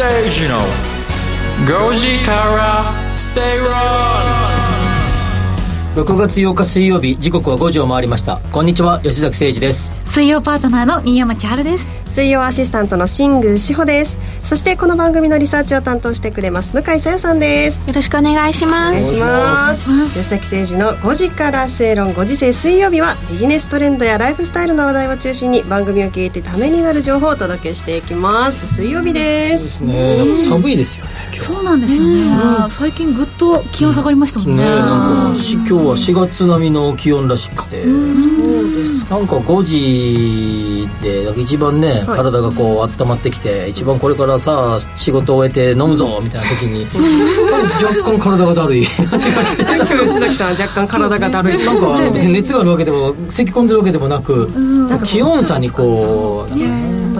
崎誠二の5時から正論6月8日水曜日時刻は5時を回りました。こんにちは吉崎誠二です。水曜パートナーの新山千春です。水曜アシスタントの新宮志保です。そしてこの番組のリサーチを担当してくれます向井さやさんです。よろしくお願いします。お願いします。吉崎誠二の5時から正論5時制水曜日はビジネストレンドやライフスタイルの話題を中心に番組を聞いてためになる情報をお届けしていきます。水曜日です。ね。なんか寒いですよね今日。そうなんですよね、最近ぐっと気温下がりましたもんね,、なんかし今日は4月並みの気温らしくて、なんか5時で一番ね、体がこう温まってきて一番これからさ仕事を終えて飲むぞみたいな時に 若干体がだるい。感じがして吉崎さんは若干体がだるい。なんか別に熱があるわけでも咳込んでるわけでもなく、気温差にこう、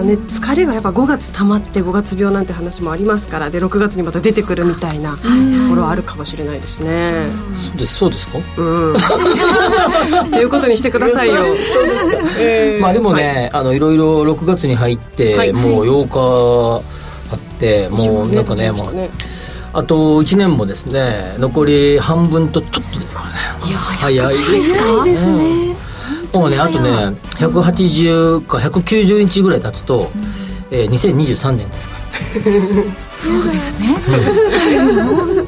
やっぱね疲れがやっぱ5月溜まって5月病なんて話もありますからで6月にまた出てくるみたいなところはあるかもしれないですね、そうですそうですか？うん。ということにしてくださいよ、えー。まあでもね、い、あのいろいろ6月に入って、はい。もう8日あってもうなんかねもうあと1年もですね残り半分とちょっとですからね。早い。ですか？ですねもうねあとね180か190日ぐらい経つと、えー2023年ですか。ら そうですね。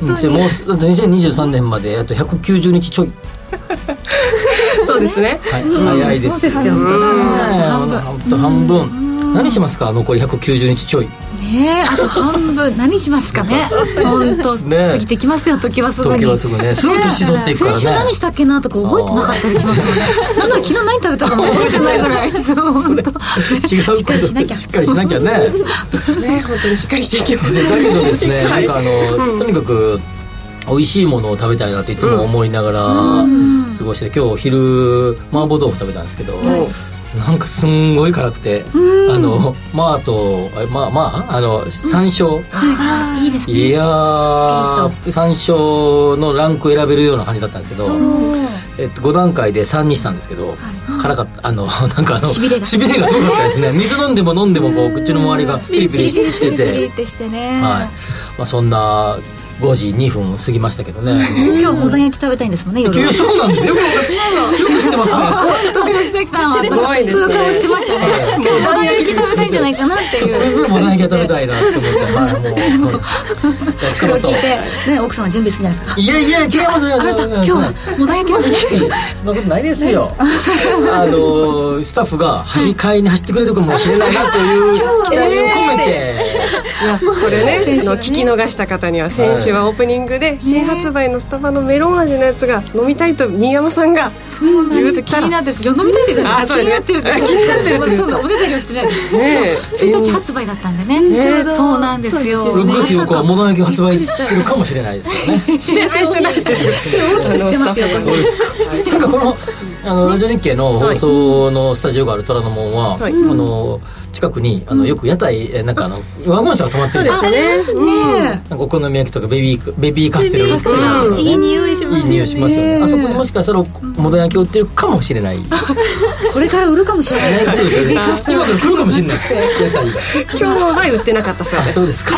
うん。でもうすあと2023年まであと190日ちょい、そうですね。はい。早いですよ。半分。半分。半分。何しますか？残り190日ちょいね。えあと半分。何しますかね。本当ね。過ぎてきますよ。時はすぐに。時はすぐね。すぐ年取っていくからね。先週何したっけなとか覚えてなかったりしますもんねなんなら昨日何食べたかも覚えてないぐらい。そう。本当違うこと。しっかりしなきゃ。しっかりしなきゃね。ね本当にしっかりしていきます。だけどですね、はい。なんかあの、とにかく美味しいものを食べたいなっていつも思いながら過ごして今日昼麻婆豆腐食べたんですけど、なんかすんごい辛くて、あのまあとあまあまああの山椒、あいい。ですね。いやー山椒のランク選べるような感じだったんですけど、えっと、5段階で3にしたんですけど、辛かった。あのなんかあのしびれが。すごかったですね。水飲んでも飲んでもこう口の周りがピリピリしてて。ピリってしてね。はい。まあ、そんな5時2分過ぎましたけどね。今日おだん焼き食べたいんですもんね夜は。そうなんですよ よく知ってますね。本当吉崎さんはすごいですね。通過をしてましたね。おだん焼き食べたいんじゃないかなっていう。すごいもなぎ食べたいなって思ってはい。それを聞いてね奥さんは準備するんじゃないですかいやいや違いますよ。あなた今日はおだん焼きそんなことないですよ。あのスタッフが走買いに走ってくれるかもしれないなという期待を込めてこれねあの聞き逃した方には先週はオープニングで新発売のスタバのメロン味のやつが飲みたいと新山さんがそうなんです。よ気言ったら。になってるんですよ飲みたいって言ってあそうですね。気になってるんです気になってる。って言ったそうだおねだりをしてない。ねえ。1日発売だったんでね。ねそうなんですよ。6月4日はモダン焼き発売したしてるかもしれないですよね。してないしてないです。よあの知ってますよスタッフ なんかこのあのラジオ日経の放送のスタジオがある虎ノ門は、はい。あの近くにあのよく屋台えなんかあのワゴン車が止まってるじゃないですかね。ねなんかお好み焼きとかベビーベビーカステラ売ってる。うん。いい匂いしますよね。いい匂いしますよね。あそこにもしかしたらモダン焼き売ってるかもしれない、ね、これから売るかもしれない。そうですよね。今から来るかもしれない。屋台。が今日は売ってなかったそうです。そうですか。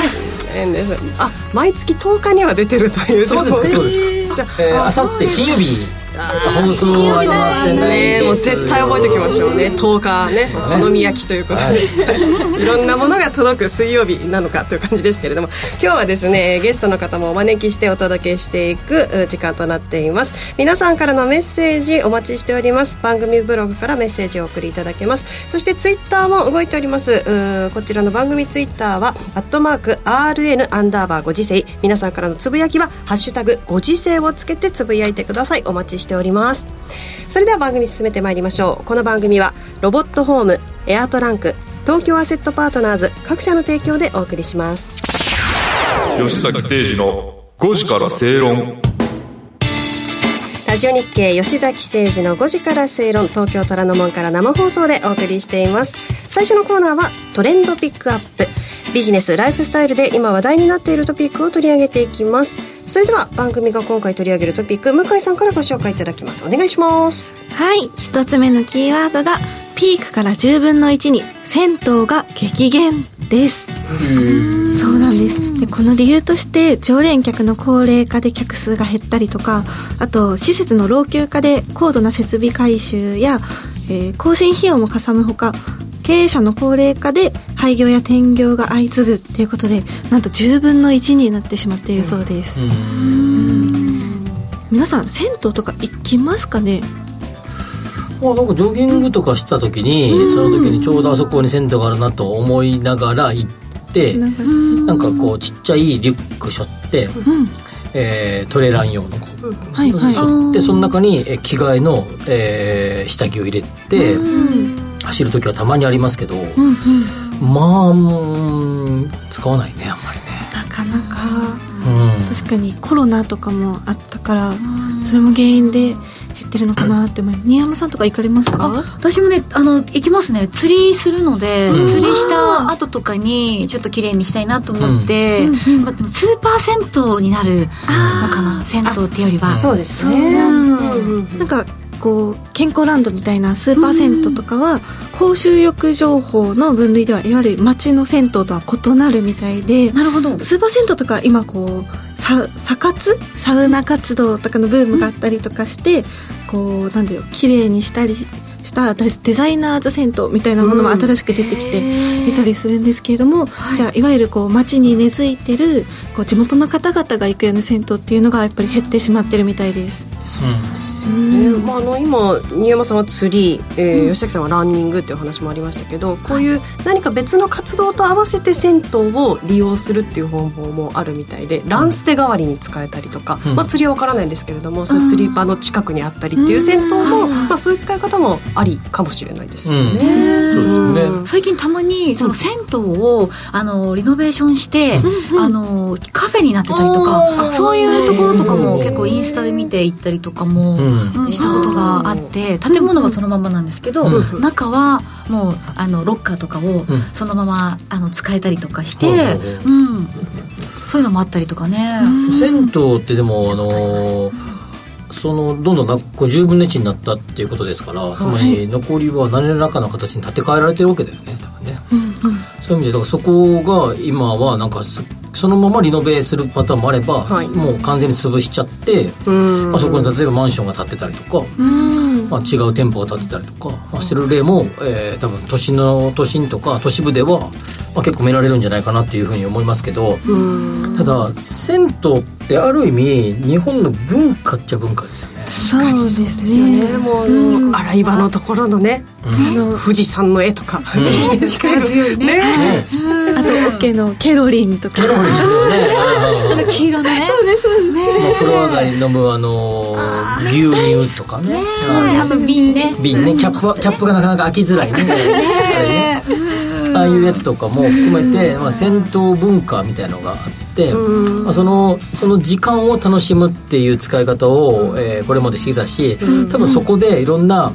変です。あ毎月10日には出てるという情報。そうですかそうですじゃえーあさって金曜日放送ありますね。もう絶対覚えておきましょうね。10日ねお好み焼きということで、い、ろんなものが届く水曜日なのかという感じですけれども。今日はですねゲストの方もお招きしてお届けしていくう時間となっています。皆さんからのメッセージお待ちしております。番組ブログからメッセージをお送りいただけます。そしてツイッターも動いております。うこちらの番組ツイッターはアットマーク RN アンダーバーご時世。皆さんからのつぶやきはハッシュタグご時世をつけてつぶやいてください。お待ちしております。それでは番組進めてまいりましょう。この番組はロボットホームエアトランク東京アセットパートナーズ各社の提供でお送りします。吉崎誠二の5時から正論。ラジオ日経吉崎誠二の5時から正論東京虎ノ門から生放送でお送りしています最初のコーナーはトレンドピックアップ。ビジネスライフスタイルで今話題になっているトピックを取り上げていきます。それでは番組が今回取り上げるトピック向井さんからご紹介いただきます。お願いします。はい。一つ目のキーワードがピークから10分の1に銭湯が激減。です。そうなんです。でこの理由として常連客の高齢化で客数が減ったりとかあと施設の老朽化で高度な設備改修や、えー更新費用もかさむほか経営者の高齢化で廃業や転業が相次ぐっていうことでなんと10分の1になってしまっているそうです、皆さん銭湯とか行きますかね？まあ、なんかジョギングとかした時に、その時にちょうどあそこに銭湯があるなと思いながら行って、なんかこうちっちゃいリュック背負って、えートレラン用のこう、はいはい。背負ってその中にえー着替えの、えー下着を入れて、走る時はたまにありますけど、まあうん使わないねあんまりね。なかなか。うん。確かにコロナとかもあったからそれも原因で減ってるのかなって思い新山さんとか行かれますか？私もねあの行きますね。釣りするので、うん。釣りした後とかにちょっと綺麗にしたいなと思って、まあ、でもスーパー銭湯になるのかな。銭湯ってよりは。そうですね。うんうんうんなんかこう健康ランドみたいなスーパー銭湯とかは公衆浴場法の分類ではいわゆる町の銭湯とは異なるみたいでなるほど。スーパー銭湯とか今こうさサ活サウナ活動とかのブームがあったりとかして、こうなんだよ綺麗にしたりしたデデザイナーズ銭湯みたいなものも新しく出てきていたりするんですけれども、じゃあいわゆるこう街に根付いてるこう地元の方々が行くような銭湯っていうのがやっぱり減ってしまってるみたいです。そうなんですよね。まあ、あの今新山さんは釣り、えー吉崎さんはランニングっていう話もありましたけどこういう何か別の活動と合わせて銭湯を利用するっていう方法もあるみたいでランステ代わりに使えたりとか、うん。まあ、釣りは分からないんですけれどもそういう釣り場の近くにあったりっていう銭湯も、まあ、そういう使い方もありかもしれないですよね。そうですね。うん最近たまにその銭湯をあのリノベーションして、あのカフェになってたりとかそういうところとかも結構インスタで見て行ったりとかも、したことがあって建物はそのままなんですけど、うん。中はもうあのロッカーとかをん。そのままあの使えたりとかして、ほうん、そういうのもあったりとかね、銭湯ってでもあのーそのどんどんな50分の1になったっていうことですからつまり残りは何らかの形に建て替えられてるわけだよね多分ね、そういう意味でだからそこが今はなんかそそのままリノベするパターンもあれば、はい。もう完全に潰しちゃって、うん。まあ、そこに例えばマンションが建ってたりとか、まあ、違う店舗が建ってたりとか、まあ、してる例も、えー多分都心の都心とか都市部では、まあ、結構見られるんじゃないかなっていうふうに思いますけど、ただ銭湯ってある意味日本の文化っちゃ文化ですよね。そうですですよね。ねもうあの洗い場のところのね、富士山の絵とか、力強いね。ね。あとオッケーのケロリンとか。ケロリンですよね。あの黄色のね。もう風呂上がりに飲むあのー牛乳とかね。あの瓶ね。瓶ね。キャップはキャップがなかなか開きづらいね。あれね。ああいうやつとかも含めて、まあ、銭湯文化みたいのがあって、まあ、そのその時間を楽しむっていう使い方を、えーこれまでしてきたし多分そこでいろんな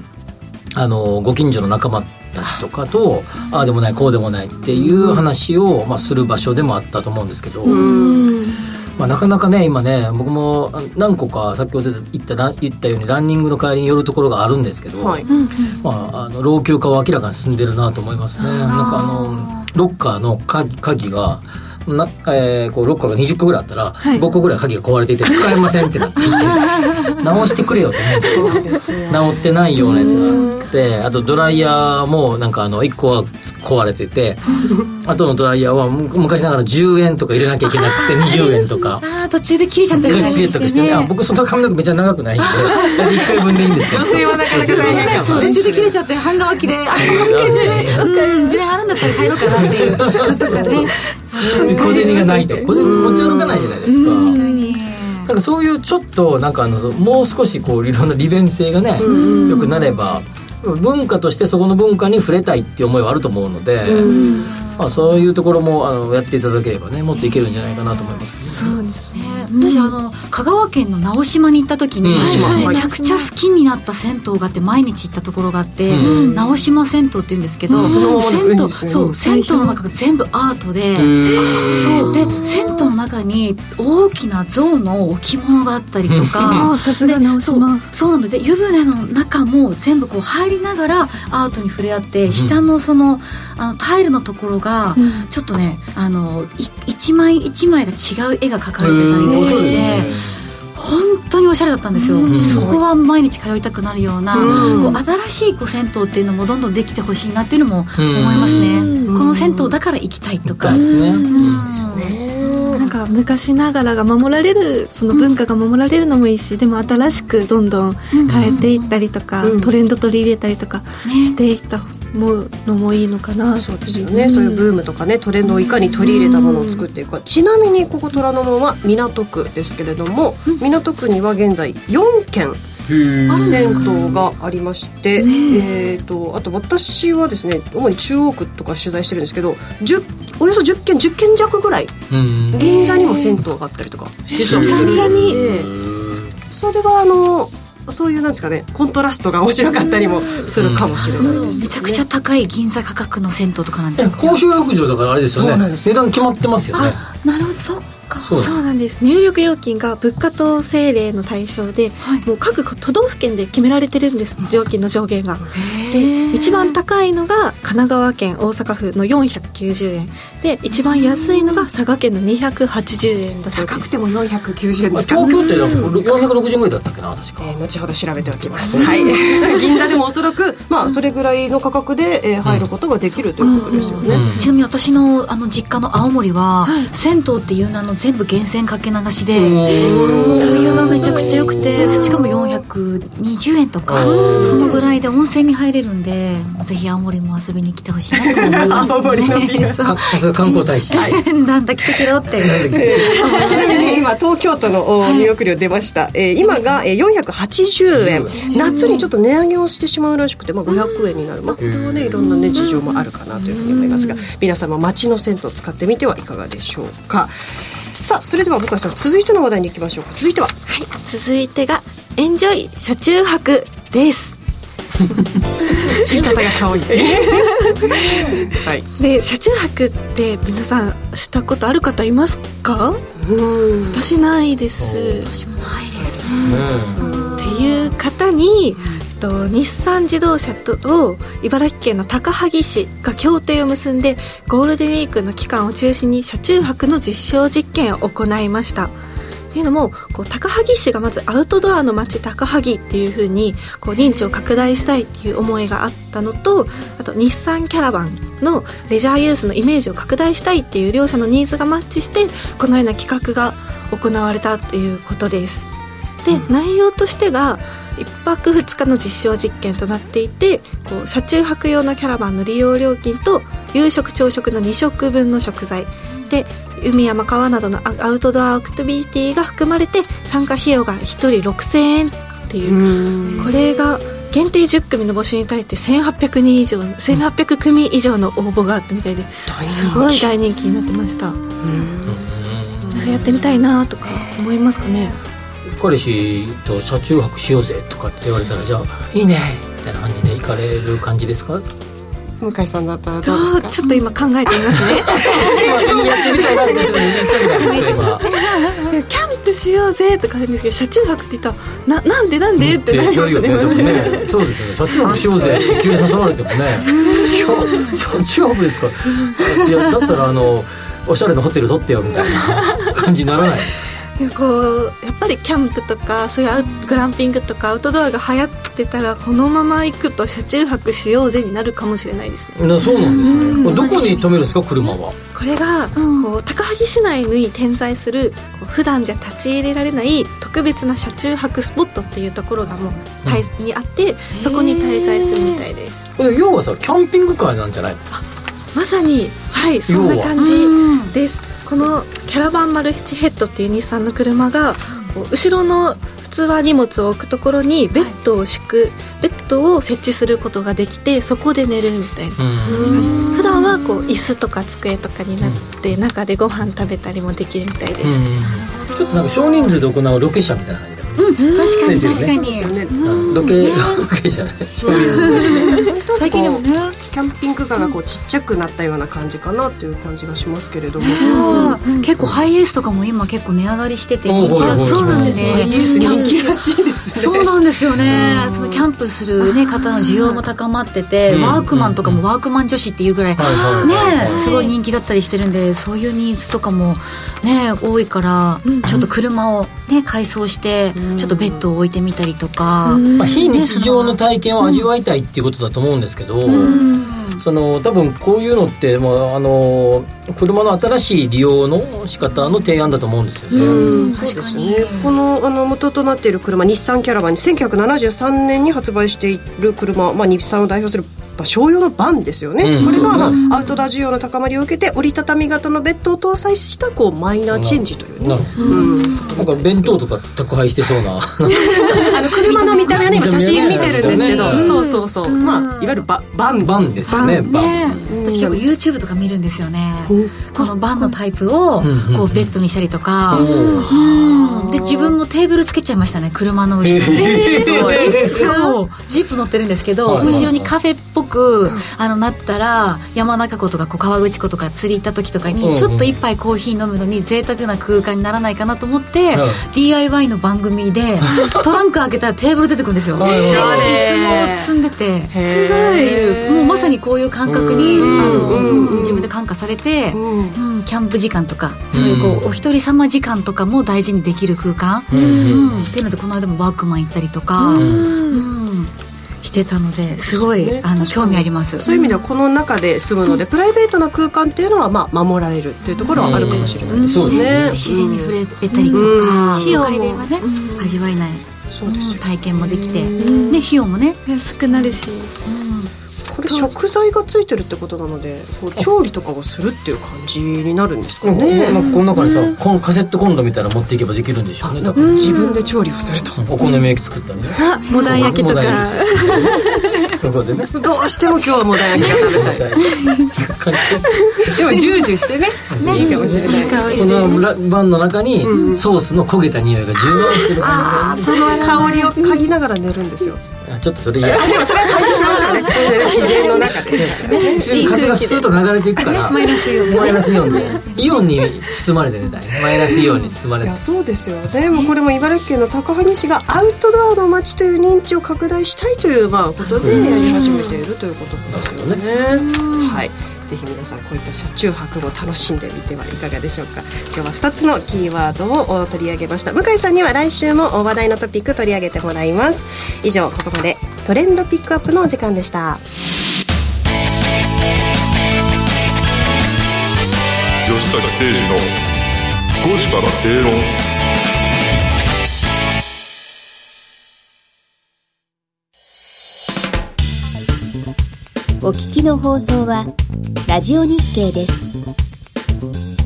あのご近所の仲間たちとかとああでもないこうでもないっていう話を、まあ、する場所でもあったと思うんですけど、まあ、なかなかね今ね僕もあ何個か先ほど言った言ったようにランニングの帰りに寄るところがあるんですけど、はい。まあ、あの老朽化は明らかに進んでるなと思いますね。なんかあのロッカーの鍵鍵がなえーこうロッカーが20個ぐらいあったら、5個ぐらい鍵が壊れていて使えませんってなって直してくれよと思うんですけど直ってないようなやつが。あってあとドライヤーもなんかあの1個は壊れててあとのドライヤーはむ昔ながら10円とか入れなきゃいけなくて20円とか。ああ途中で切れちゃったりとかしてねあ僕そんな髪の毛めっちゃ長くないんで1回分でいいんですよ。女性はなかなか大変かも途中で切れちゃって半乾きであ半径10円うん10円あるんだったら帰ろうかなっていう。ことかね 小銭がないと。小銭持ち歩かないじゃないですか。確かに。なんかそういうちょっとなんかあのもう少しこういろんな利便性がね良くなれば文化としてそこの文化に触れたいっていう思いはあると思うので、まあ、そういうところもあのやっていただければねもっといけるんじゃないかなと思います、そうですね。私あの香川県の直島に行った時に、うん。めちゃくちゃ好きになった銭湯があって毎日行ったところがあって、うん。直島銭湯っていうんですけど、銭湯そう銭湯の中が全部アートで、そうで銭湯の中に大きな象の置物があったりとかああさすが直島。そうそうなので湯船の中も全部こう入りながらアートに触れ合って下のそのあのタイルのところがうん。ちょっとねあのい一枚一枚が違う絵が描かれてたりとかして本当におしゃれだったんですよ。ん。そこは毎日通いたくなるようなうん。こう新しいこう銭湯っていうのもどんどんできてほしいなっていうのもうん。思いますね。うん。この銭湯だから行きたいとか。ね。うん。そうですね。なんか昔ながらが守られるその文化が守られるのもいいし、でも新しくどんどん変えていったりとか、うん。トレンド取り入れたりとかね。していったものもいいのかな。そうですよね、そういうブームとかねトレンドをいかに取り入れたものを作っていくか、ちなみにここ虎ノ門は港区ですけれども、港区には現在4軒銭湯がありまして、え。ー、とあと私はですね主に中央区とか取材してるんですけど10およそ10軒10軒弱ぐらいうん。銀座にも銭湯があったりとか。実はする銀座に。でそれはあのそういうなんですかねコントラストが面白かったりもするかもしれないですよね。めちゃくちゃ高い銀座価格の銭湯とかなんですか？公衆浴場だからあれですよね。値段決まってますよね。あなるほど。そっか。そうそうなんです。入力料金が物価統制令の対象で、はい。もう各都道府県で決められてるんです料金の上限が。へでー一番高いのが神奈川県大阪府の490円。で一番安いのが佐賀県の280円だそうです。高くても490円ですか？東京って460円ぐらいだったっけな確か。えー後ほど調べておきます、はい、銀座でもおそらく、まあ、それぐらいの価格で、えー入ることができるということですよね、うん。ちなみに私のあの実家の青森は、銭湯っていう名の全部源泉かけ流しでうんそういうがめちゃくちゃ良くてしかも420円とかうん。そのぐらいで温泉に入れるんでぜひ青森も遊びに来てほしいなと思います、青森の皆 そう。かさすが観光大使。なんだ来てくれよってちなみに今東京都のお入浴料出ました、えー今がえー480円。夏にちょっと値上げをしてしまうらしくて、まあ、500円になる、まあ、これはねいろんな、ね、事情もあるかなというふうに思いますが皆様街の銭湯を使ってみてはいかがでしょうかさあそれでは向井さん続いての話題に行きましょうか。続いては。続いてがエンジョイ車中泊です。言い方が可愛い。はい。で車中泊って皆さんしたことある方いますか？うん。私ないです。私もないですっていう方に、えっと、日産自動車と茨城県の高萩市が協定を結んでゴールデンウィークの期間を中心に車中泊の実証実験を行いました。っていうのもこう高萩市がまずアウトドアの街高萩っていう風にこう認知を拡大したいっていう思いがあったのとあと日産キャラバンのレジャーユースのイメージを拡大したいっていう両者のニーズがマッチしてこのような企画が行われたということです。で、内容としてが1泊2日の実証実験となっていてこう車中泊用のキャラバンの利用料金と夕食朝食の2食分の食材。で海山川などのアアウトドアアクティビティが含まれて参加費用が1人6000円っていう。これが限定10組の募集に対して1800人以上の1800組以上の応募があったみたいですごい大人気になってました。それやってみたいなとか思いますかね？彼氏と車中泊しようぜとかって言われたらじゃあいいねみたいな感じで行かれる感じですか？向井さんだったらどあうですか？ーちょっと今考えてみますね。今やってみたいなって言ったじゃないですか今キャンプしようぜとかあるんですけど車中泊って言ったらななんでなんで？ってなりますね。って言うよね ねそうですよね。車中泊しようぜって急に誘われてもね。車中泊ですか？いやだったらあのおしゃれなホテル取ってよみたいな感じにならないですか？でこうやっぱりキャンプとかそういうアウグランピングとかアウトドアが流行ってたらこのまま行くと車中泊しようぜになるかもしれないですね。なそうなんですうん。ねどこに止めるんですか？車は。これが、うん。こう高萩市内に点在するこう普段じゃ立ち入れられない特別な車中泊スポットっていうところがもう、たいにあってそこに滞在するみたいです。要はさキャンピングカーなんじゃないの？まさにはいそんな感じうんですこのキャラバンマルチヘッドっていう日産の車がこう後ろの普通は荷物を置くところにベッドを敷くベッドを設置することができてそこで寝るみたいな。うん。普段今はこう椅子とか机とかになって中でご飯食べたりもできるみたいです、ちょっとなんか少人数で行うロケ車みたいな感じでうん確かに確かに。ねうん。ロケロケじゃない少人数で最近でもねキャンピングカーがこうちっちゃくなったような感じかなっていう感じがしますけれども。うん。結構ハイエースとかも今結構値上がりしてて人気そうなんですハイエース人気らしいですね。そうなんですよね。そのキャンプする、ね、方の需要も高まってて、うん。ワークマンとかもワークマン女子っていうぐらい、ねすごい人気だったりしてるんでそういうニーズとかもね多いから、ちょっと車をね改装して、ちょっとベッドを置いてみたりとか、まあ、非日常の体験を味わいたいっていうことだと思うんですけど、その多分こういうのって、まあ、あの車の新しい利用の仕方の提案だと思うんですよね、うん。そうですね。このあの元となっている車日産キャラバン1973年に発売している車、まあ、日産を代表するまあ商用のバンですよね、うん。これが、まあ、アウトドア需要の高まりを受けて折りたたみ型のベッドを搭載したこうマイナーチェンジというね。なるほど。うんなんか弁当とか宅配してそうな。あの車の見た目はね今写真見てるんですけど、ね。そうそうそう、まあいわゆるババン。バンですよねバン。ね。私結構 YouTube とか見るんですよね。このバンのタイプをうんうんこうベッドにしたりとか、で自分もテーブルつけちゃいましたね車の後ろに、えー。そうジープ乗ってるんですけど、はい。後ろにカフェっぽくあのなったら山中湖とかこう河口湖とか釣り行った時とかうんうん。にちょっと一杯コーヒー飲むのに贅沢な空間にならないかなと思って、はい DIY の番組で トランク開けたらテーブル出てくるんですよ。椅はい子も積んでて。へー。もうまさにこういう感覚にあうん。のうん。自分で感化されて、うん。うん、キャンプ時間とかそういうこうお一人様時間とかも大事にできる空間、うん。っていうのでこの間もワークマン行ったりとか、うん。うんしてたのですごい、ねあの興味あります。そういう意味ではこの中で住むので、プライベートな空間っていうのはまあ守られるっていうところはあるかもしれないですようん。ね。自然に触れたりとうん。か、費用はね、味わえない、そうです体験もできて、うん。ね、費用もね、安くなるし食材がついてるってことなのでこう調理とかをするっていう感じになるんですかね。なんかこの中にさ、コンカセットコンロみたいなの持っていけばできるんでしょうね。なんか自分で調理をすると。お好み焼き作ったりね。あモダン焼きとか。で。ね。どうしても今日はモダン焼きが食べたい。でもジュージュしてね。いいかもしれない。このラバンの中にソースの焦げた匂いが充満してる感じその香りを嗅ぎながら寝るんですよ。あちょっとそれ嫌。でもそれは感じしましょうね。それは自然の中で。ね。風がスーッと流れていくから。マイナスイオンマイナスイオンでイオンに包まれて寝たい。マイナスイオンに包まれていやそうですよ。ねもうこれも茨城県の高萩市がアウトドアの街という認知を拡大したいというまあことでやり始めているということなんですよね。はいぜひ皆さんこういった車中泊も楽しんでみてはいかがでしょうか。今日は2つのキーワードを取り上げました。向井さんには来週も話題のトピック取り上げてもらいます。以上ここまでトレンドピックアップのお時間でした。吉崎誠二の5時から正論お聞きの放送はラジオ日経です。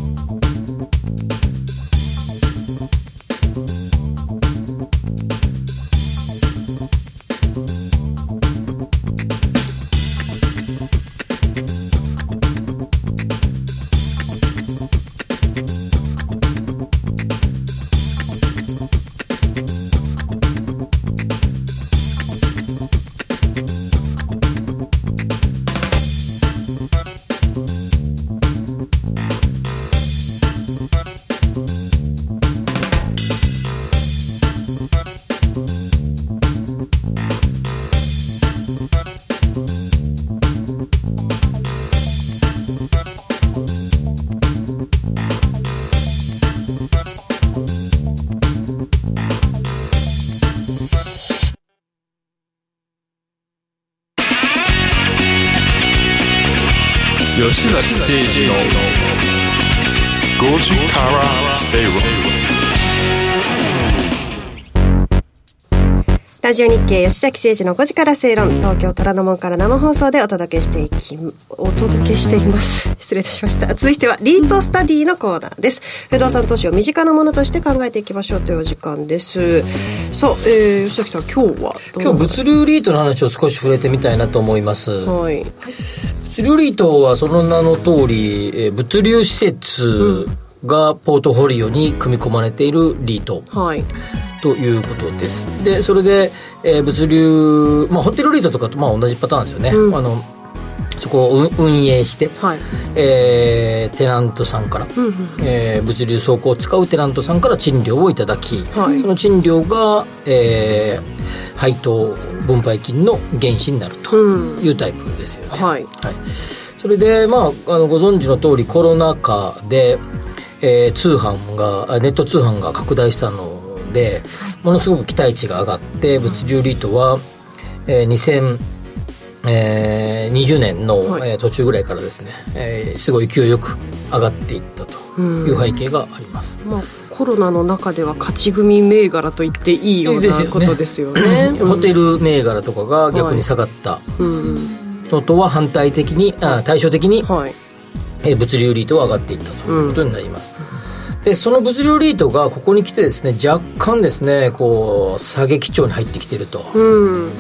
ラジオ日経吉崎誠二の5時から正論。東京虎ノ門から生放送でお届けしていきお届けしています。失礼いたしました。続いてはリートスタディのコーナーです。不動産投資を身近なものとして考えていきましょうというお時間です。さあ、えー、吉崎さん今日は今日物流リートの話を少し触れてみたいなと思います、はい。物流リートはその名の通り、えー物流施設がポートフォリオに組み込まれているリート。はい。ということです。で、それで、えー物流、まあ、ホテルリートとかとまあ同じパターンですよね。うん。あの、そこを運運営して、はい。えーテナントさんから、うんうんえー物流倉庫を使うテナントさんから賃料をいただき、はい。その賃料が、えー配当分配金の原資になるとうん。いうタイプですよね。はい。はい、それで、まあ、あのご存知の通りコロナ禍で、えー通販があネット通販が拡大したのでものすごく期待値が上がって物流リートは、えー2020年の、はい。えー途中ぐらいからですね、えーすごい勢いよく上がっていったという背景があります。まあコロナの中では勝ち組銘柄と言っていいようなことですよね。ホテル銘柄とかが逆に下がったうん。のとは反対的に、あ対照的にはいえー物流リートは上がっていったということになります、でその物流リートがここに来てですね若干ですねこう下げ基調に入ってきていると、うん。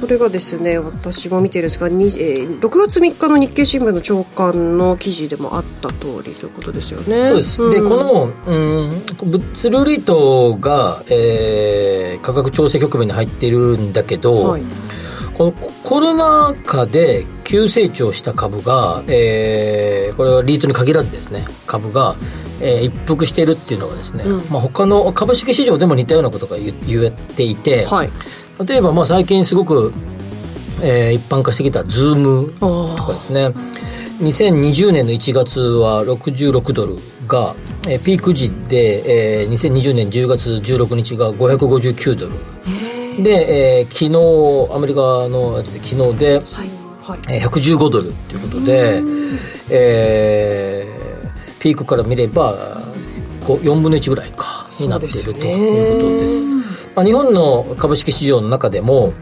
これがですね私も見てるんですがに、えー6月3日の日経新聞の朝刊の記事でもあった通りということですよね。そうです、ん。でこのうん物流リートが、えー価格調整局面に入っているんだけど、はい。このコロナ禍で急成長した株が、えーこれはリートに限らずですね株が、えー一服しているっていうのがですね、うん。まあ、他の株式市場でも似たようなことが言言えていて、はい。例えばまあ最近すごく、えー一般化してきたズームあとかですね。2020年の1月は66ドルが、えーピーク時で、えー2020年10月16日が559ドル。で、えー昨日アメリカのやつで昨日で、はいえー115ドルということで、えーピークから見ればこう4分の1ぐらいかになっているということです。まあ、日本の株式市場の中でも、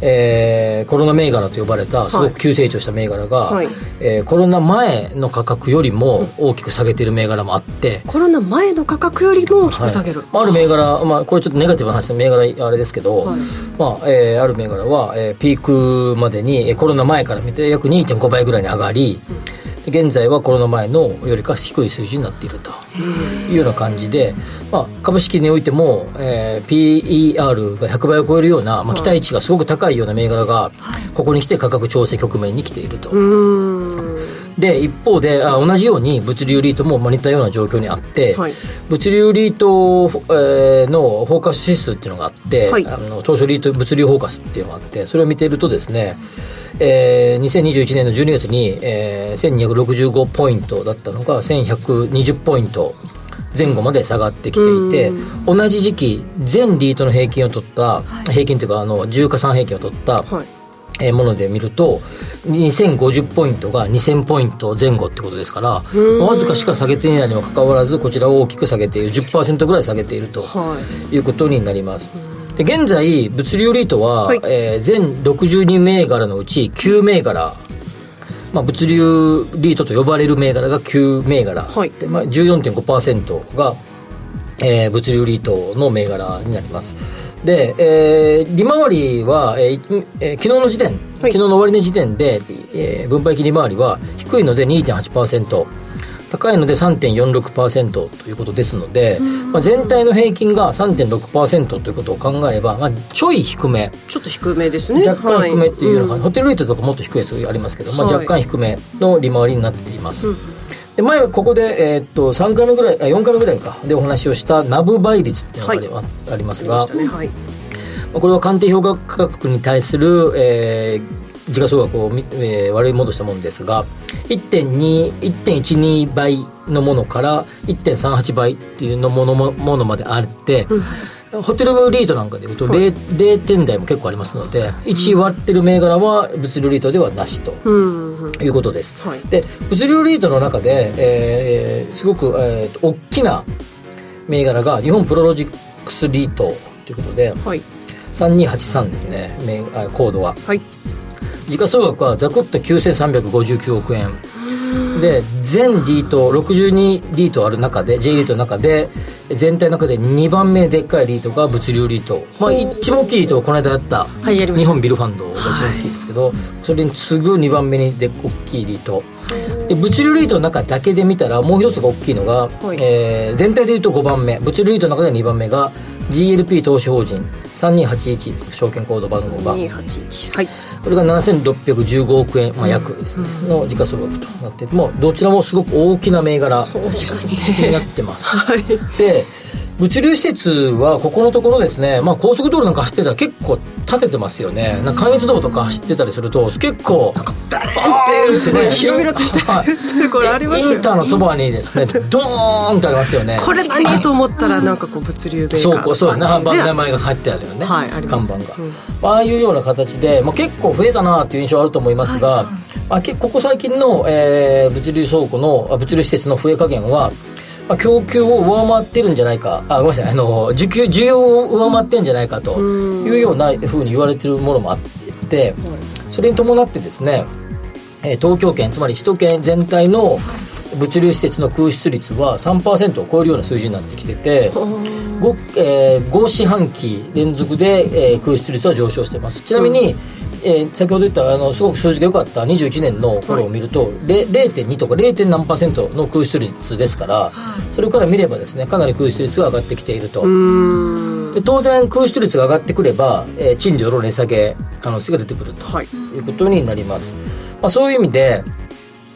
えーコロナ銘柄と呼ばれたすごく急成長した銘柄が、はい。えーコロナ前の価格よりも大きく下げている銘柄もあって、コロナ前の価格よりも大きく下げる、はい。ある銘柄、まあ、これちょっとネガティブな話の銘柄あれですけど、はい。まあえーある銘柄は、えーピークまでにえーコロナ前から見て約2.5倍ぐらいに上がり、で現在はコロナ前のよりか低い水準になっているというような感じで、まあ、株式においても、えー PER が100倍を超えるような、まあ、期待値がすごく高いような銘柄がここに来て価格調整局面に来ていると。で一方であ同じように物流リートもまあ似たような状況にあって、はい。物流リート、えーのフォーカス指数っていうのがあって、はい。あの当初リート物流フォーカスっていうのがあってそれを見ているとですね、えー2021年の12月に、えー1265ポイントだったのが1120ポイント前後まで下がってきていて同じ時期全リートの平均を取った、平均というかあの重加算平均を取った、はいえーもので見ると2050ポイントが2000ポイント前後ってことですからわずかしか下げていないにもかかわらずこちらを大きく下げている10%ぐらい下げているとはい。いうことになります。で現在物流リートは、はい。えー全62銘柄のうち9銘柄。まあ、物流リートと呼ばれる銘柄が9銘柄、はい。でまあ、14.5%が、えー物流リートの銘柄になりますで、えー利回りは、えーいえー昨日の時点、はい。昨日の終わりの時点で、えー分配金利回りは低いので2.8%高いので3.46%ということですので、まあ、全体の平均が3.6%ということを考えれば、まあ、ちょい低め。ちょっと低めですね。若干低めっていうような感じ、はホテルレートとかもっと低いやつありますけど、まあ、はい。若干低めの利回りになっています、で前はここで、えーっと3回目ぐらいあ4回目ぐらいか。でお話をしたナブ倍率っていうのがあり,、ありますい、が、はい。まあこれは鑑定評価価格に対する、えー時価総額をみ、えー割り戻したものですが1.2 1.12倍のものから1.38倍っていうのものもものまであって、ホテルリートなんかでいうと 0, 0点台も結構ありますので1割ってる銘柄は物流リートではなしということです、はい。で物流リートの中で、えーすごく、えーと大きな銘柄が日本プロロジックスリートということで、はい。3283ですねコードは。はい。時価総額はざくっと9359億円で全リート62リートある中で J リートの中で全体の中で2番目にでっかいリートが物流リート、まあ、一番大きいリートはこの間やった日本ビルファンドが一番大きいですけど、それに次ぐ2番目にで大きいリートで物流リートの中だけで見たらもう一つが大きいのが、はい。えー全体でいうと5番目。物流リートの中で2番目が GLP 投資法人3281です。証券コード番号が。281はい。これが7615億円、まあ、約ですね、の時価総額となっててもうどちらもすごく大きな銘柄になってます、で物流施設はここのところですね、まあ、高速道路なんか走ってたら結構立ててますよね。なんか関越道とか走ってたりすると結構バーンすごい広々としたはい。ところありますよね。インターのそばにですねドーンってありますよね。これ何と思ったらなんかこう物流メーカーそうこうそう名前が入ってあるよね、はいあ看板が、うん。ああいうような形で、まあ、結構増えたなっていう印象あると思いますが、まあ、けここ最近の、えー物流倉庫のあ物流施設の増え加減は、まあ、供給を上回ってるんじゃないか。あごめんなさい。あの需給需要を上回ってるんじゃないかというようなふうに言われてるものもあってそれに伴ってですね、えー東京圏つまり首都圏全体の物流施設の空室率は3%を超えるような数字になってきてて 5, えー、5四半期連続で、えー空室率は上昇しています。ちなみに、えー先ほど言ったあのすごく数字が良かった21年の頃を見ると、れ0.2とか 0. 何パーセントの空室率ですから、それから見ればですねかなり空室率が上がってきていると。で当然空室率が上がってくれば、えー賃料の値下げ可能性が出てくると、はい。いうことになります、まあ、そういう意味で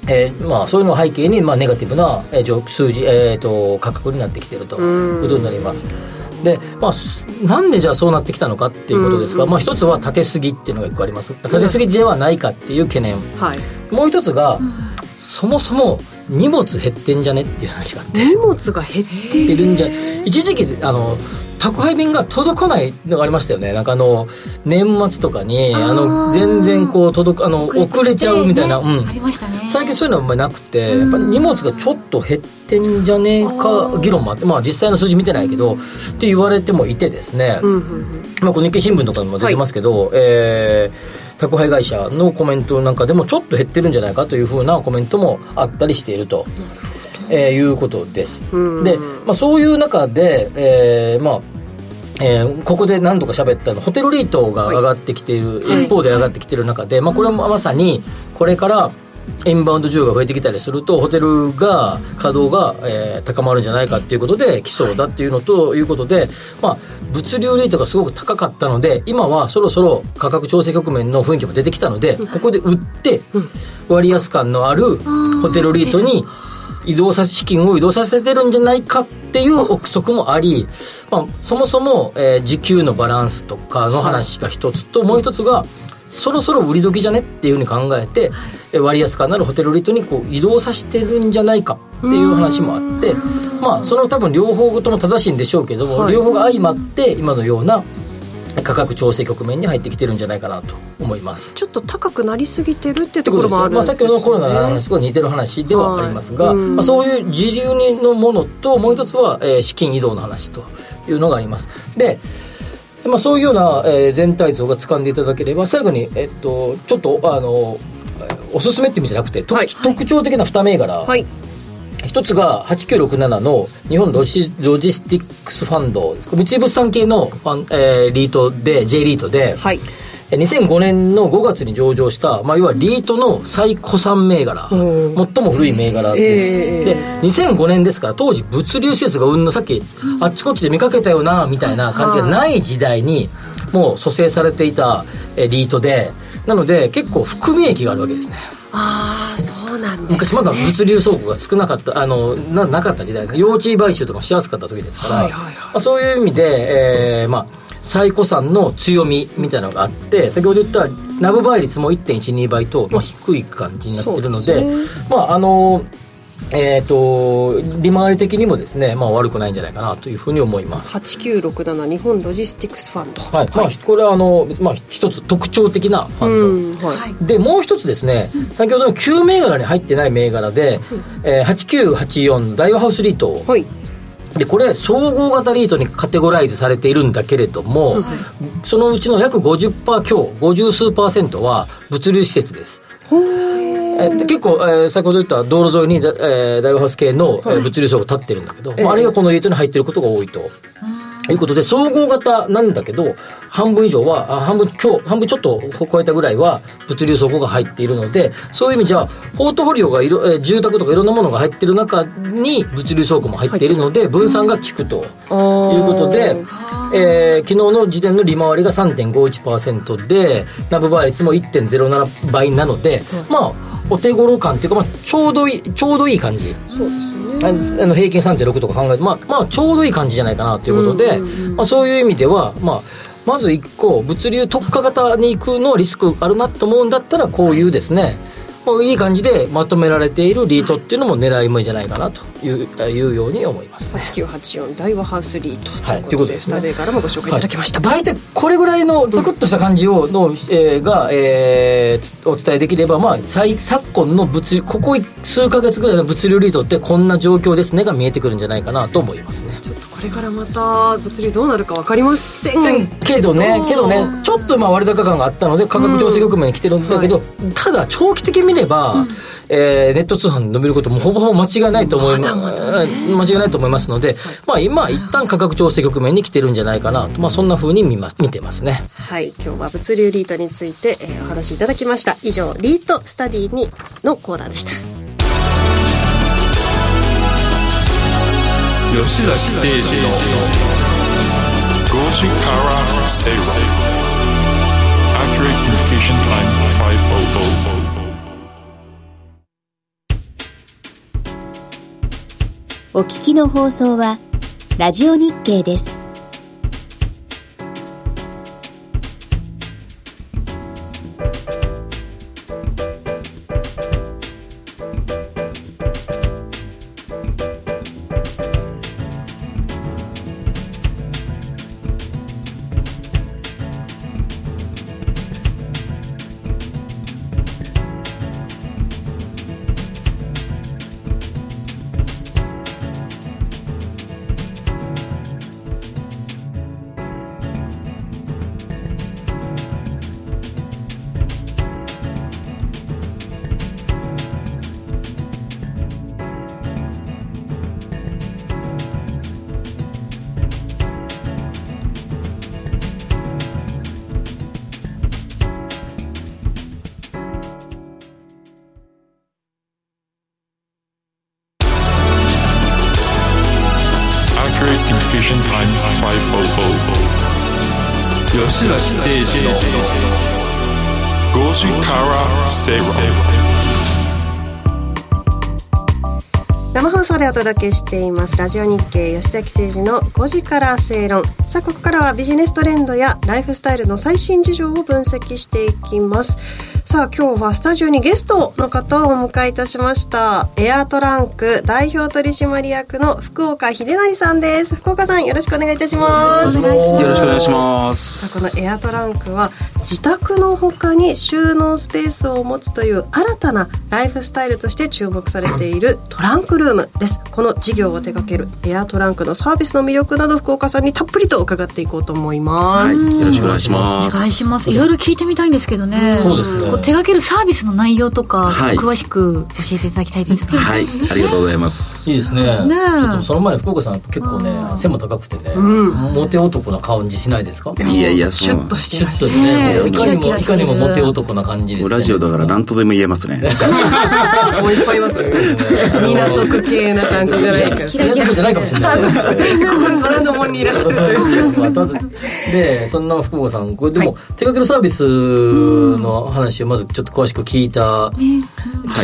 えーまあ、そういうのを背景に、まあ、ネガティブな、えー上数字、えー、と価格になってきているということになりますで、まあ、すなんでじゃあそうなってきたのかっていうことですが、まあ、一つは立てすぎっていうのが一個あります。立てすぎではないかっていう懸念。はい。もう一つが、そもそも荷物減ってんじゃねっていう話があって。荷物が減ってるんじゃ一時期あの宅配便が届かないのがありましたよね。なんかあの年末とかにあの全然こう届くあの遅れちゃうみたいな、ね。うん。ありましたね。最近そういうのはあんまりなくてやっぱ荷物がちょっと減ってんじゃねえか議論もあってまあ実際の数字見てないけどって言われてもいてですね、うんうんうん。まあ、この日経新聞とかにも出てますけど、えー宅配会社のコメントなんかでもちょっと減ってるんじゃないかというふうなコメントもあったりしていると、えーいうことです。うん。で、まあ、そういう中で、えーまあえーここで何度か喋ったのホテルリートが上がってきている、一方で上がってきている中で、まあ、これもまさにこれからインバウンド需要が増えてきたりするとホテルが稼働が、えー高まるんじゃないかっていうことで来そうだっていうのということで、まあ、物流リートがすごく高かったので今はそろそろ価格調整局面の雰囲気も出てきたのでここで売って割安感のあるホテルリートに移動さ資金を移動させてるんじゃないかっていう憶測もあり、まあ、そもそも、えー時給のバランスとかの話が一つと、もう一つがそろそろ売り時じゃねっていうふうに考えて、えー割安感のあるホテルリートにこう移動させてるんじゃないかっていう話もあってまあその多分両方とも正しいんでしょうけども、はい。両方が相まって今のような価格調整局面に入ってきてるんじゃないかなと思います。ちょっと高くなりすぎてるってってところもあるんまあ、ですさっきのコロナの話と似てる話ではありますが、はいうん。まあ、そういう自流のものともう一つは、えー資金移動の話というのがあります。で、まあ、そういうような、えー全体像が掴んでいただければ最後に、えっと、ちょっとあのおすすめって意味じゃなくて、特はい。特徴的な2銘柄、はい一つが8967の日本ロジロジスティックスファンド三井物産系のファン、えーリートで J リートで、はい。え2005年の5月に上場した、まあ、要はリートの最古参銘柄、うん。最も古い銘柄です、えで2005年ですから当時物流施設がうんのさっき、あっちこっちで見かけたよなみたいな感じがない時代にもう組成されていたえリートでなので結構含み益があるわけですね。ああそうなんです昔まだ物流倉庫が少なかったあのななかった時代幼稚園買収とかもしやすかった時ですから、はい。はいはいまあ、そういう意味で、えーまあ、最古参の強みみたいなのがあって先ほど言ったナブ倍率も1.12倍と、まあ、低い感じになってるのでそうでまああのえっ、と利回り的にもですね、まあ、悪くないんじゃないかなというふうに思います。8967日本ロジスティックスファンド。はい。まあ、これはあの、まあ、一つ特徴的なファンド、うんはい。でもう一つですね、先ほどの旧銘柄に入ってない銘柄で、えー8984大和ハウスリート、はい。でこれ総合型リートにカテゴライズされているんだけれども、そのうちの約50%強50数パーセントは物流施設ですえで結構、えー先ほど言った道路沿いに、えー大ウス系の、えー物流倉庫立ってるんだけど、まあ、あれがこのリートに入ってることが多いと。いうことで、総合型なんだけど、半分以上は、あ半分、今日、半分ちょっと超えたぐらいは、物流倉庫が入っているので、そういう意味じゃ、ポートフォリオがいろ、えー住宅とかいろんなものが入ってる中に、物流倉庫も入っているので、分散が効くということで、えー昨日の時点の利回りが3.51%で、ナブバー率も1.07倍なので、まあ、お手頃感っていうか、まあ、ちょうどいい、ちょうどいい感じ。あのあの平均3.6とか考えて、まあ、まあ、ちょうどいい感じじゃないかなということで、まあ、そういう意味では、まあ、まず1個、物流特化型に行くのリスクあるなと思うんだったら、こういうですね、まあ、いい感じでまとめられているリートっていうのも狙い目じゃないかなといういうように思いますね。8984大和ハウスリートはいということで、ということですねスタデーからもご紹介いただきました、大体これぐらいのザクッとした感じをの、えーが、えーつお伝えできれば、まあ、最昨今の物流ここ数ヶ月ぐらいの物流リートってこんな状況ですねが見えてくるんじゃないかなと思いますね。ちょっとこれからまた物流どうなるか分かりませんけどね。けどねちょっとまあ割高感があったので価格調整局面に来てるんだけど、ただ長期的に見れば、えーネット通販で伸びることもほぼほぼ間違いないと思いま間違いないと思いますので、まあ今一旦価格調整局面に来てるんじゃないかなと、まあそんな風に見ます見てますね。はい。今日は物流リートについて、えーお話しいただきました。以上リートスタディにのコーナーでした吉崎誠二の5時かお聞きの放送はラジオ日経です。崎誠二の5時から正論生放送でお届けしていますラジオ日経吉崎誠二の5時から正論さあここからはビジネストレンドやライフスタイルの最新事情を分析していきますさあ今日はスタジオにゲストの方をお迎えいたしました。エアトランク代表取締役の福岡秀成さんです。福岡さんよろしくお願いいたします。よろしくお願いしまさあす。このエアトランクは自宅の他に収納スペースを持つという新たなライフスタイルとして注目されているトランクルームです。この事業を手掛けるエアトランクのサービスの魅力など福岡さんにたっぷりと伺っていこうと思います、よろしくお願いしまおす。願いします。いろいろ聞いてみたいんですけどね。そうですね手掛けるサービスの内容とか、はい。詳しく教えていただきたいですね。はい、ありがとうございます。いいですね。ねえ。ちょっとその前に福岡さん結構ね背も高くてね、モテ男な感じしないですか？いやいや、シュッとしてらっしゃるね、いかにも、いかにもモテ男な感じです、ね。ラジオだから何とでも言えますね。もういっぱいいますよね。港区系な感じじゃないか。港区じゃないかもしれない。虎ノ門にいらっしゃる。で、そんな福岡さん、これでも、手掛けるサービスの話をまずちょっと詳しく聞いた、聞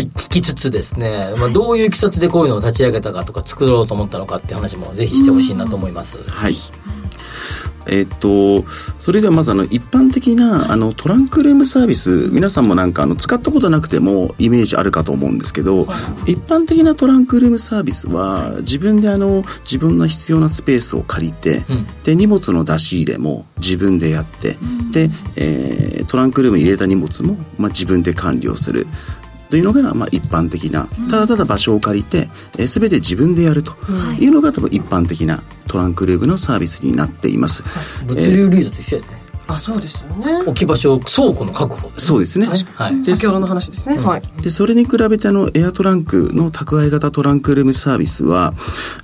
聞きつつですね、まあ、どういういきさつでこういうのを立ち上げたかとか作ろうと思ったのかっていう話もぜひしてほしいなと思います。はい。えっと、それではまずあの一般的なあのトランクルームサービス皆さんもなんかあの使ったことなくてもイメージあるかと思うんですけど一般的なトランクルームサービスは自分であの自分の必要なスペースを借りて、うん。で荷物の出し入れも自分でやって、で、えートランクルームに入れた荷物も、まあ、自分で管理をするというのが、まあ、一般的なただただ場所を借りて、えー、全て自分でやるとい。うのが多分一般的なトランクルームのサービスになっています、物流リードと一緒やね、あそうですよね。置き場所倉庫の確保ですそうですね、はい。で先ほどの話ですね、はい。でそれに比べてあのエアトランクの宅配型トランクルームサービスは、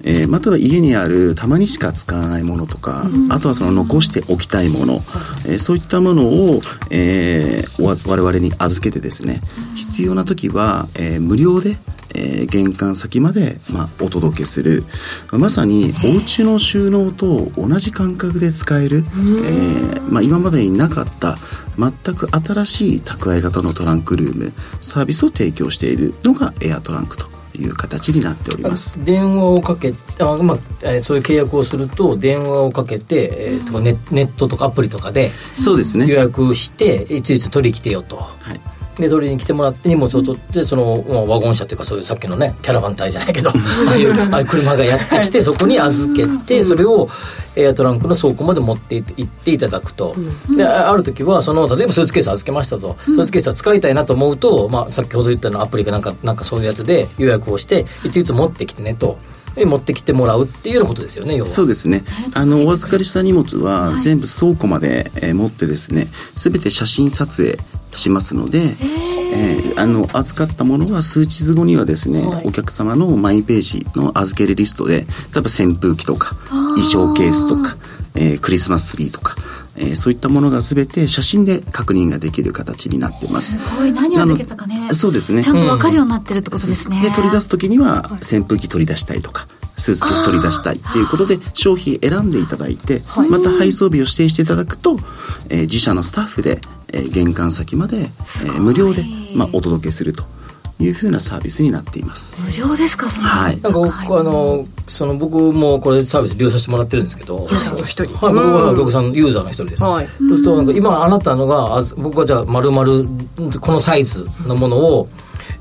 えーまあ、例えば家にあるたまにしか使わないものとか、あとはその残しておきたいもの、えーそういったものを、えーわ我々に預けてですね必要な時は、えー無料でえー玄関先まで、まあ、お届けする。まさにお家の収納と同じ感覚で使える、えーまあ、今までになかった全く新しい宅配型のトランクルームサービスを提供しているのがエアトランクという形になっております。電話をかけあ、まあえーそういう契約をすると電話をかけて、えーとかネネットとかアプリとかでそうですね。予約していついつ取り来てよと。はいで取りに来てもらって荷物を取ってそのまあワゴン車というかそういうさっきのねキャラバン隊じゃないけどああいうああいう車がやってきてそこに預けてそれをエアトランクの倉庫まで持って行っていただくと、であある時はその例えばスーツケース預けましたと、スーツケースは使いたいなと思うと、まあ、先ほど言ったようなアプリかなんかなんかそういうやつで予約をしていついつ持ってきてねと。で持ってきてもらうっていうようなことですよね要は。そうですね。あのお預かりした荷物は全部倉庫まで、えー持ってですね全て写真撮影しますので、えーあの預かったものは数日後にはですね、お客様のマイページの預けるリストで例えば扇風機とか衣装ケースとか、えークリスマスツリーとか、えーそういったものが全て写真で確認ができる形になってます。すごい。何を預けたかね。そうですね。ちゃんと分かるようになってるってことですね、で取り出す時には扇風機取り出したいとかスーツケース取り出したいっていうことで商品選んでいただいて、また配送日を指定していただくと、えー自社のスタッフで、えー玄関先まで、えー無料で、まあ、お届けするというふうなサービスになっています。無料ですかその。はい。なんか僕、あのその僕もこれサービス利用させてもらってるんですけど。ユーザーの一人。はい、僕はお客さんユーザーの一人です、はい。そうするとなんか今あなたのがあず僕はじゃあ丸々このサイズのものを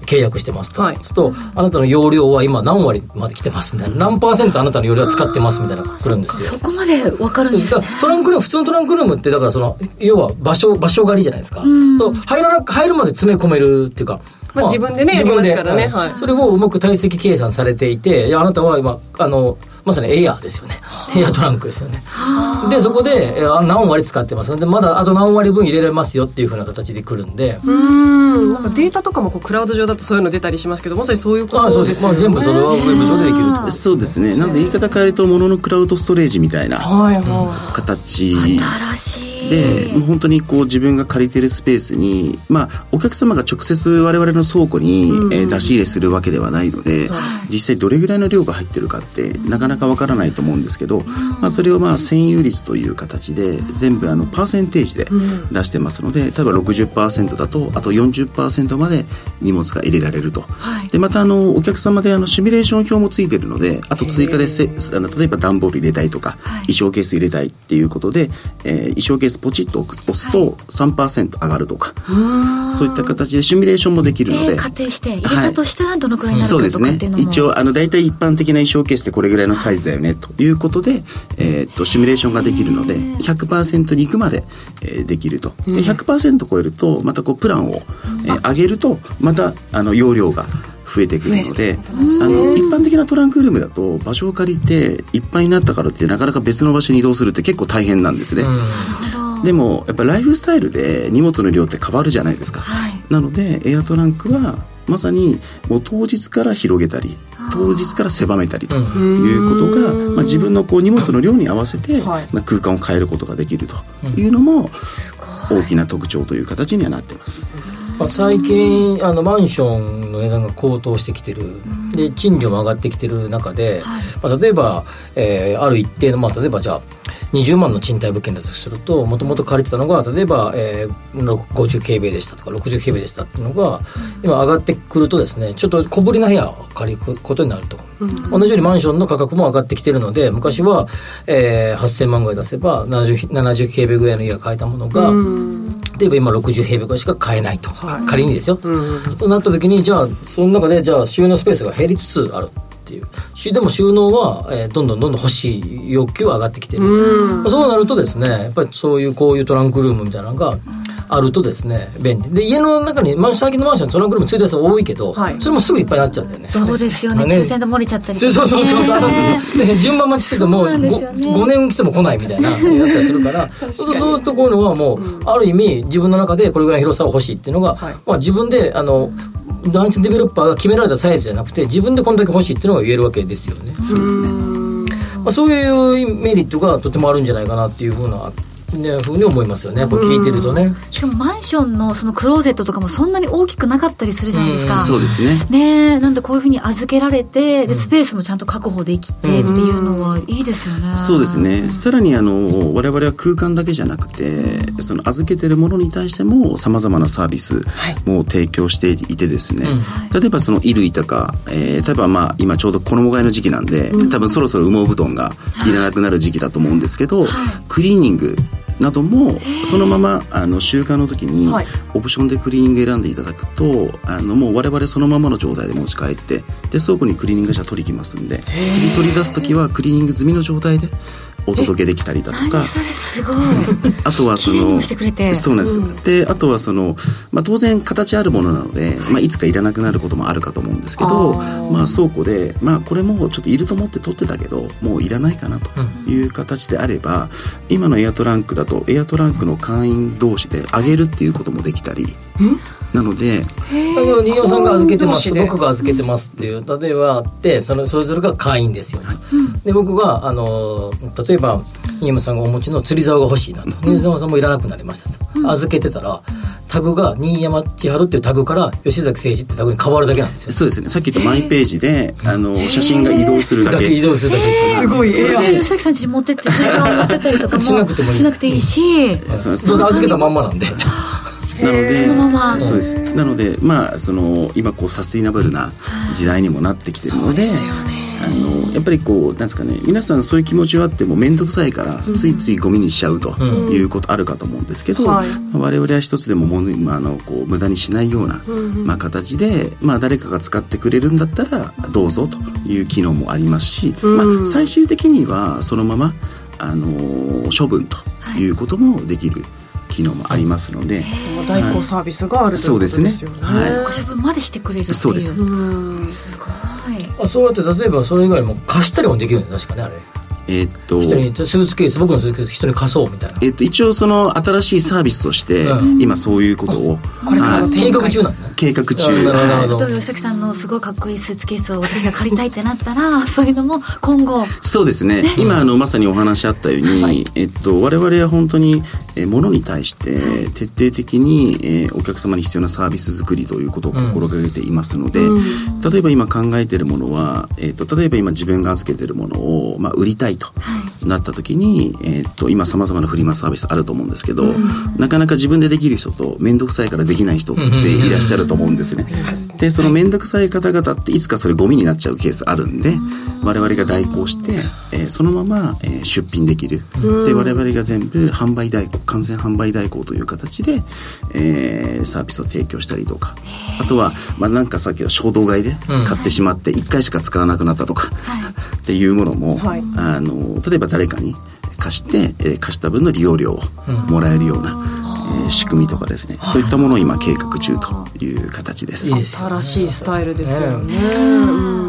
契約してますと、はい。するとあなたの容量は今何割まで来てますみたいな。何パーセントあなたの容量は使ってますみたいな来るんですよ。そこまで分かるんですね。トランクルーム普通のトランクルームってだからその要は場所場所借りじゃないですか、そう入らな入るまで詰め込めるっていうか、まあ自分でね自分でやりますからね。はい。はい。それをうまく体積計算されていていやあなたは今あのまさにエアーですよね。エアトランクですよね。でそこでえあ何割使ってますでまだあと何割分入れられますよっていうふうな形で来るんで、うん。なんかデータとかもこうクラウド上だとそういうの出たりしますけどまさにそういうこあそうで、まあ、とですすよね。全部それはウェブ上でできると。そうですね。なので言い方変えると物のクラウドストレージみたいなはいは形新しいでもう本当にこう自分が借りてるスペースに、まあ、お客様が直接我々の倉庫に、えー出し入れするわけではないので、実際どれぐらいの量が入ってるかってなかなかわからないと思うんですけど、まあ、それをまあ占有率という形で全部あのパーセンテージで出してますので例えば60%だとあと40%まで荷物が入れられると、でまたあのお客様であのシミュレーション表もついてるのであと追加でせあの例えば段ボール入れたいとか、衣装ケース入れたいっていうことで、えー衣装ケースポチッと押すと3%上がるとか、そういった形でシミュレーションもできるので、えー、仮定して入れたとしたらどのくらいになるかそうですね。とかっていうのも、一応あの大体一般的な衣装ケースってこれぐらいのサイズだよねということで、えーっとシミュレーションができるので100%に行くまで、えーできると。で100%超えるとまたこうプランを、えー上げるとまたあの容量が増えてくるのであの一般的なトランクルームだと場所を借りていっぱいになったからってなかなか別の場所に移動するって結構大変なんですね、でもやっぱライフスタイルで荷物の量って変わるじゃないですか、はい。なのでエアトランクはまさにもう当日から広げたり当日から狭めたりということが、まあ、自分のこう荷物の量に合わせて、はい。まあ、空間を変えることができるというのも大きな特徴という形にはなってます。まあ、最近あのマンションの値段が高騰してきてる、で賃料も上がってきてる中で、まあ、例えば、えーある一定の、まあ、例えばじゃあ20万の賃貸物件だとするともともと借りてたのが例えば、えー、50平米でしたとか60平米でしたっていうのが今上がってくるとですねちょっと小ぶりな部屋を借りることになると、同じようにマンションの価格も上がってきてるので昔は、えー、8000万ぐらい出せば 70, 70平米ぐらいの家が買えたものが、例えば今60平米ぐらいしか買えないと、仮にですよ、となった時にじゃあその中でじゃあ収納スペースが減りつつあるっていう。しでも収納は、えーどんどんどんどん欲しい欲求は上がってきてる。まあそうなるとですねやっぱりそういうこういうトランクルームみたいなのがあるとですね便利。で家の中に最近のマンショントランクルームついてる人多いけど、はい。それもすぐいっぱいになっちゃうんだよね。そうですよね。抽選で漏れちゃったりとそうかそうそうそう、だってね順番待ちしててもそうなんですよね。5, 年来ても来ないみたいなやったりするからそうそういうところはもう、ある意味自分の中でこれぐらい広さを欲しいっていうのが、はい。まあ、自分であのランチデベロッパーが決められたサイズじゃなくて自分でこんだけ欲しいっていうのが言えるわけですよね。そうですねまあ、そういうメリットがとてもあるんじゃないかなっていうふうな、ね、ふうに思いますよね。これ聞いてるとね。しかもマンションのそのクローゼットとかもそんなに大きくなかったりするじゃないですか、そうですね。ねえなんでこういうふうに預けられてでスペースもちゃんと確保できてっていうのはいいですよね、そうですね。さらにあの我々は空間だけじゃなくてその預けてるものに対してもさまざまなサービスも提供していてですね、例えばその衣類とか、えー例えばまあ今ちょうど衣替えの時期なんで、多分そろそろ羽毛布団がいらなくなる時期だと思うんですけど、クリーニングなどもそのままあの週間の時にはい。オプションでクリーニング選んでいただくとあのもう我々そのままの状態で持ち帰ってで倉庫にクリーニング車取り来ますんで次取り出す時はクリーニング済みの状態でお届けできたりだとか。あとはその綺麗にもしてくれて。そうなんです、であとはその、まあ、当然形あるものなので、まあ、いつかいらなくなることもあるかと思うんですけどまあ、倉庫で、まあ、これもちょっといると思って取ってたけどもういらないかなという形であれば、今のエアトランクだとエアトランクの会員同士で上げるっていうこともできたりなので新山さんが預けてます。僕が預けてますっていう例えばあってそのそれぞれが会員ですよと、で僕があの例えば新山さんがお持ちの釣り竿が欲しいなと、新山さんもいらなくなりましたと、預けてたらタグが新山千春っていうタグから吉崎誠二ってタグに変わるだけなんですよ。そうですね。さっき言ったマイページであの写真が移動するだだけ移け動するだけ。すごい。エアそれ吉崎さん家に持ってって水槽を持ってったりとかも しなくてもいい。しなくていいし。そうどうせ預けたまんまなんで なのでそのまま。そうです。なのでまあその今こうサスティナブルな時代にもなってきてるのであのやっぱりこうなんですかね皆さんそういう気持ちはあっても面倒くさいからついついゴミにしちゃうということあるかと思うんですけど、はい。まあ我々は一つでももああのこう無駄にしないような、まあ、形で、まあ、誰かが使ってくれるんだったらどうぞという機能もありますし、まあ、最終的にはそのまま、あのー処分ということもできる機能もありますので、代行サービスがあるということですよね。そうですね。はい。ご処分までしてくれるっていう。そうです。すごい。あそうやって例えばそれ以外も貸したりもできるんです確かねあれえーっと人にスーツケース僕のスーツケース人に貸そうみたいな。えっと、一応その新しいサービスとして、うん。今そういうことを、これからのはい。計画中なんだね計画中。あなるほど。吉崎さんのすごいかっこいいスーツケースを私が借りたいってなったら そういうのも今後。そうですね。今あのまさにお話あったように、えっと、我々は本当にえー物に対して徹底的に、えーお客様に必要なサービス作りということを心がけていますので、例えば今考えているものは、えっと、例えば今自分が預けているものを、まあ、売りたいとなった時に、えっと、今さまざまなフリマサービスあると思うんですけど、なかなか自分でできる人と面倒くさいからできない人っていらっしゃると思うんですね。でその面倒くさい方々っていつかそれゴミになっちゃうケースあるんで我々が代行して、えーそのまま、えー出品できる。で我々が全部販売代行完全販売代行という形で、えーサービスを提供したりとか。あとは、まあ、なんかさっきは衝動買いで買ってしまって1回しか使わなくなったとか、っていうものも、はい。あの例えば誰かに貸して、えー貸した分の利用料をもらえるような、えー仕組みとかですね。そういったものを今計画中という形です。新しいスタイルですよね。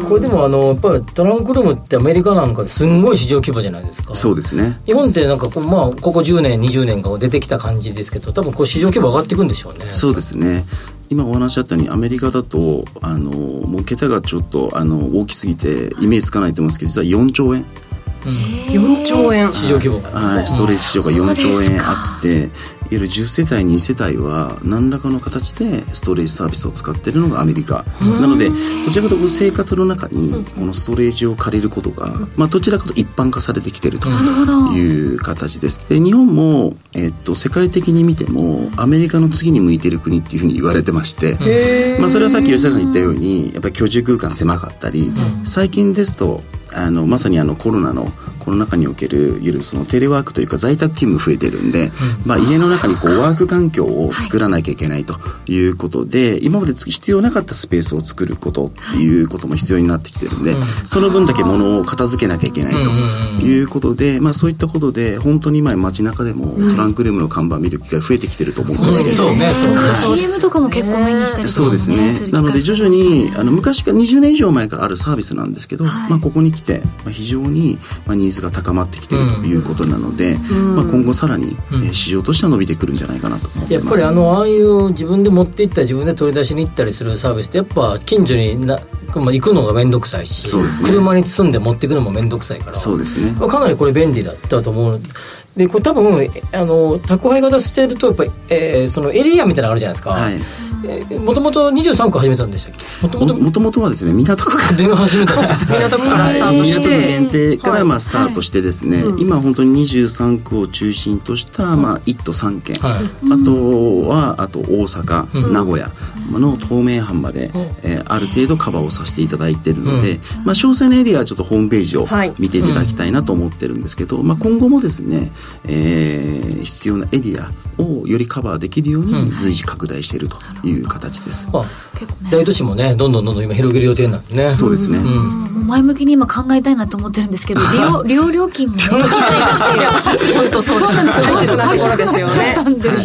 これでもあのやっぱりトランクルームってアメリカなんかですんごい市場規模じゃないですか。そうですね。日本ってなんかこう、まあ、ここ10年20年が出てきた感じですけど多分こう市場規模上がっていくんでしょうね。そうですね。今お話あったようにアメリカだとあのもう桁がちょっとあの大きすぎてイメージつかないと思うんですけど実は4兆円4兆円。市場規模が、はい、ストレージ市場が4兆円あっていわゆる10世帯2世帯は何らかの形でストレージサービスを使っているのがアメリカ。なのでどちらかというと生活の中にこのストレージを借りることが、まあ、どちらかというと一般化されてきているという形です。で日本も、えっと、世界的に見てもアメリカの次に向いている国っていうふうに言われてまして、まあ、それはさっき吉田さんが言ったようにやっぱり居住空間狭かったり、最近ですとあのまさにあのコロナのこの中におけるいわゆるそのテレワークというか在宅勤務増えてるんで、まあ、家の中にこうワーク環境を作らなきゃいけないということで、今まで必要なかったスペースを作ることっていうことも必要になってきてるんで、その分だけ物を片付けなきゃいけないということで、まあ、そういったことで本当に今街中でもトランクルームの看板見る機会増えてきてると思うんですけど、そうねそうね CM とかも結構目にしたりとかそうですね。なので徐々にあの昔から20年以上前からあるサービスなんですけど、まあ、ここに来て、まあ、非常に、まあ、ニーズが高まってきてるということなので、まあ、今後さらに、えー市場としては伸びてくるんじゃないかなと思ってます。やっぱりあのああいう自分で持っていったり自分で取り出しに行ったりするサービスってやっぱ近所にな、まあ、行くのが面倒くさいしね。車に積んで持っていくのも面倒くさいから。そうですね。かなりこれ便利だったと思う。でこれ多分あの宅配型してるとやっぱり、えー、そのエリアみたいなのあるじゃないですか、はい。もともと23区始めたんでしたっけ？もともとはですね港区から。始めたんですよ。港区からスタートし港区て、限定からまあスタートしてですね、今本当に23区を中心としたまあ1都3県、はい。あとはあと大阪、名古屋の東名阪まで、えーある程度カバーをさせていただいているので、まあ、詳細なエリアはちょっとホームページをはい。見ていただきたいなと思ってるんですけど、まあ、今後もですね、えー必要なエリアをよりカバーできるように随時拡大しているという形です、まあ大都市もねどんどんどんどん今広げる予定なんでね。そうですね、もう前向きに今考えたいなと思ってるんですけど 利用利用料金もね。本当そうです。そうなんですよ大切なところですよ。そうね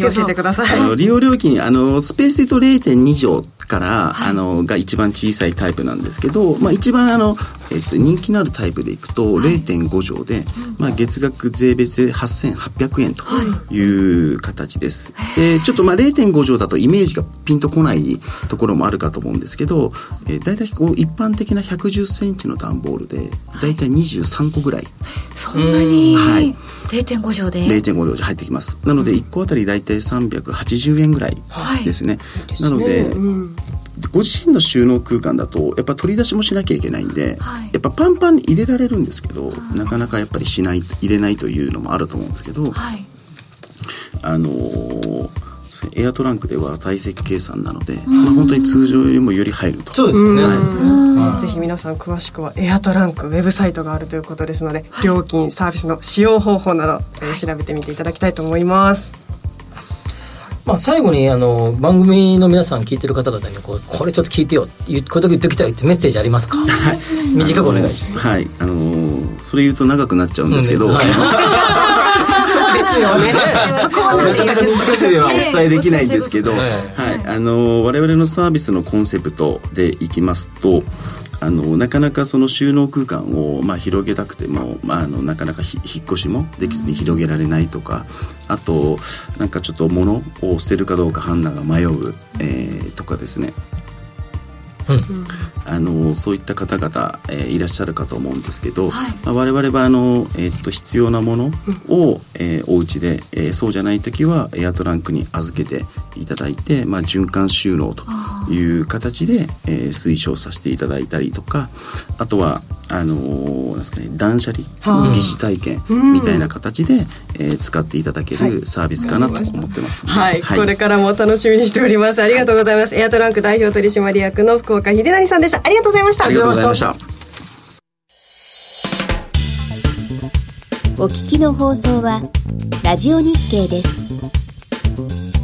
教えてください。あの利用料金あのスペースで言うと0.2畳から、あのが一番小さいタイプなんですけど、まあ、一番あの、えっと、人気のあるタイプでいくと0.5畳で、まあ、月額税別で8800円とい。う形です、でちょっとまあ0.5畳だとイメージがピンとこないところもあるかと思うんですけど、えー、大体こう一般的な110センチの段ボールで大体23個ぐらい。そんなに？はい。0.5畳で？0.5両入ってきます。なので1個あたり大体380円ぐらいですね、なので、ご自身の収納空間だとやっぱ取り出しもしなきゃいけないんで、はい。やっぱパンパンに入れられるんですけど、なかなかやっぱりしない入れないというのもあると思うんですけど、はい。あのーエアトランクでは体積計算なので、まあ、本当に通常よりもより入ると。そうですよね、ぜひ皆さん詳しくはエアトランクウェブサイトがあるということですので、料金サービスの使用方法など、えー調べてみていただきたいと思いますまあ、最後にあの番組の皆さん聞いてる方々にこうこれちょっと聞いてよっていうこれだけ言っておきたいってメッセージありますか、短くお願いします。はい。あのーそれ言うと長くなっちゃうんですけど、うんはい。そうですよね。そこはなかなか短くではお伝えできないんですけど、はいはい、あの我々のサービスのコンセプトでいきますとあのなかなかその収納空間を、まあ、広げたくても、まあ、あのなかなかひ引っ越しもできずに広げられないとかあとなんかちょっと物を捨てるかどうか判断が迷う、えーとかですねあのそういった方々、えーいらっしゃるかと思うんですけど、はい。まあ、我々はあの、えーっと必要なものを、えーお家で、えーそうじゃない時はエアトランクに預けていただいて、まあ、循環収納という形で、えー推奨させていただいたりとかあとはあのーですかね、断捨離の疑似体験みたいな形で、えー使っていただけるサービスかなと思ってますので。はい、これからも楽しみにしております。ありがとうございます。エアトランク代表取締役の福岡秀成さんでしたありがとうございましたありがとうございました。お聞きの放送はラジオ日経です。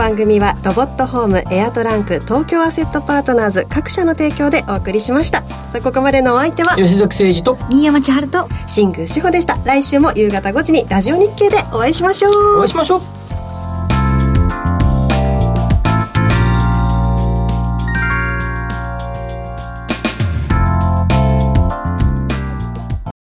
番組はロボットホームエアトランク東京アセットパートナーズ各社の提供でお送りしました。さあここまでのお相手は吉崎誠二と新山千春と新宮志保でした。来週も夕方5時にラジオ日経でお会いしましょう。お会いしましょう